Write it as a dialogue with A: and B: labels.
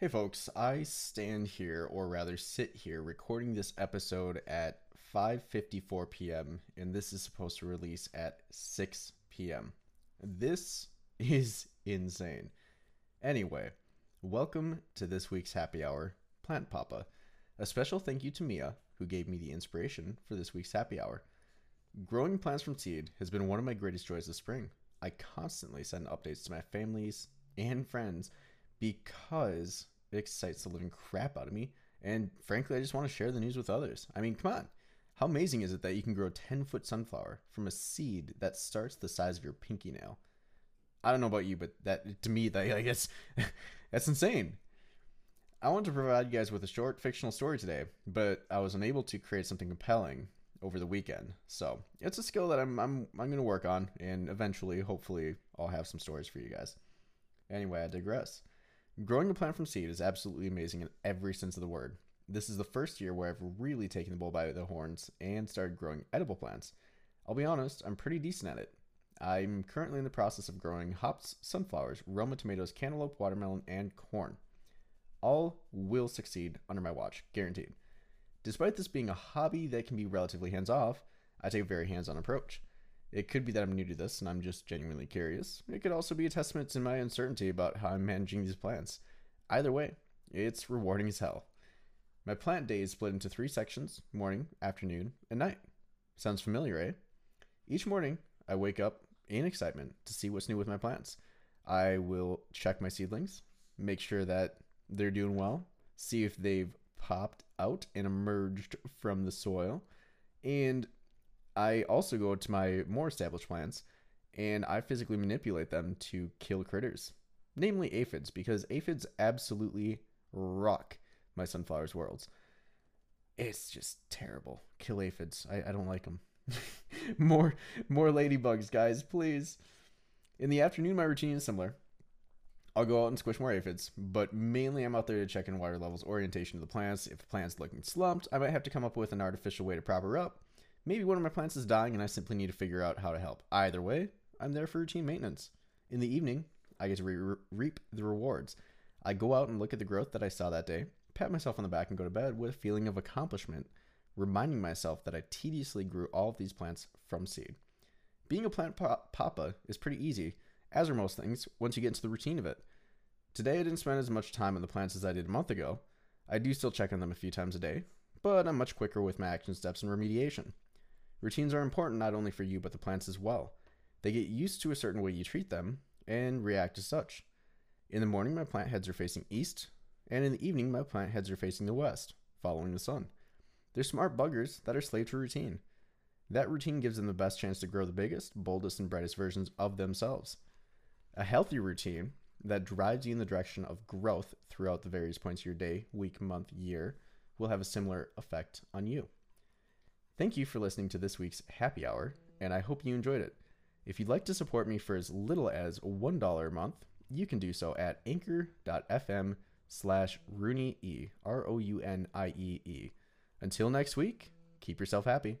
A: Hey folks, I stand here or rather sit here recording this episode at 5:54 p.m. and this is supposed to release at 6 p.m. This is insane. Anyway, welcome to this week's happy hour, Plant Papa. A special thank you to Mia who gave me the inspiration for this week's happy hour. Growing plants from seed has been one of my greatest joys this spring. I constantly send updates to my families and friends because it excites the living crap out of me. And frankly, I just want to share the news with others. I mean, come on. How amazing is it that you can grow a 10 foot sunflower from a seed that starts the size of your pinky nail? I don't know about you, but that to me, that I guess that's insane. I wanted to provide you guys with a short fictional story today, but I was unable to create something compelling over the weekend. So it's a skill that I'm I'm I'm gonna work on, and eventually, hopefully, I'll have some stories for you guys. Anyway, I digress. Growing a plant from seed is absolutely amazing in every sense of the word. This is the first year where I've really taken the bull by the horns and started growing edible plants. I'll be honest, I'm pretty decent at it. I'm currently in the process of growing hops, sunflowers, Roma tomatoes, cantaloupe, watermelon, and corn. All will succeed under my watch, guaranteed. Despite this being a hobby that can be relatively hands off, I take a very hands on approach. It could be that I'm new to this and I'm just genuinely curious. It could also be a testament to my uncertainty about how I'm managing these plants. Either way, it's rewarding as hell. My plant day is split into three sections morning, afternoon, and night. Sounds familiar, eh? Each morning, I wake up in excitement to see what's new with my plants. I will check my seedlings, make sure that they're doing well, see if they've popped out and emerged from the soil, and I also go to my more established plants and I physically manipulate them to kill critters, namely aphids, because aphids absolutely rock my sunflowers worlds. It's just terrible. Kill aphids. I, I don't like them. more more ladybugs, guys, please. In the afternoon, my routine is similar. I'll go out and squish more aphids, but mainly I'm out there to check in water levels, orientation of the plants. If the plant's looking slumped, I might have to come up with an artificial way to prop her up. Maybe one of my plants is dying and I simply need to figure out how to help. Either way, I'm there for routine maintenance. In the evening, I get to re- reap the rewards. I go out and look at the growth that I saw that day, pat myself on the back, and go to bed with a feeling of accomplishment, reminding myself that I tediously grew all of these plants from seed. Being a plant papa is pretty easy, as are most things, once you get into the routine of it. Today, I didn't spend as much time on the plants as I did a month ago. I do still check on them a few times a day, but I'm much quicker with my action steps and remediation. Routines are important not only for you, but the plants as well. They get used to a certain way you treat them and react as such. In the morning, my plant heads are facing east, and in the evening, my plant heads are facing the west, following the sun. They're smart buggers that are slave to routine. That routine gives them the best chance to grow the biggest, boldest, and brightest versions of themselves. A healthy routine that drives you in the direction of growth throughout the various points of your day, week, month, year will have a similar effect on you. Thank you for listening to this week's happy hour, and I hope you enjoyed it. If you'd like to support me for as little as $1 a month, you can do so at anchor.fm slash Rooney E, R O U N I E E. Until next week, keep yourself happy.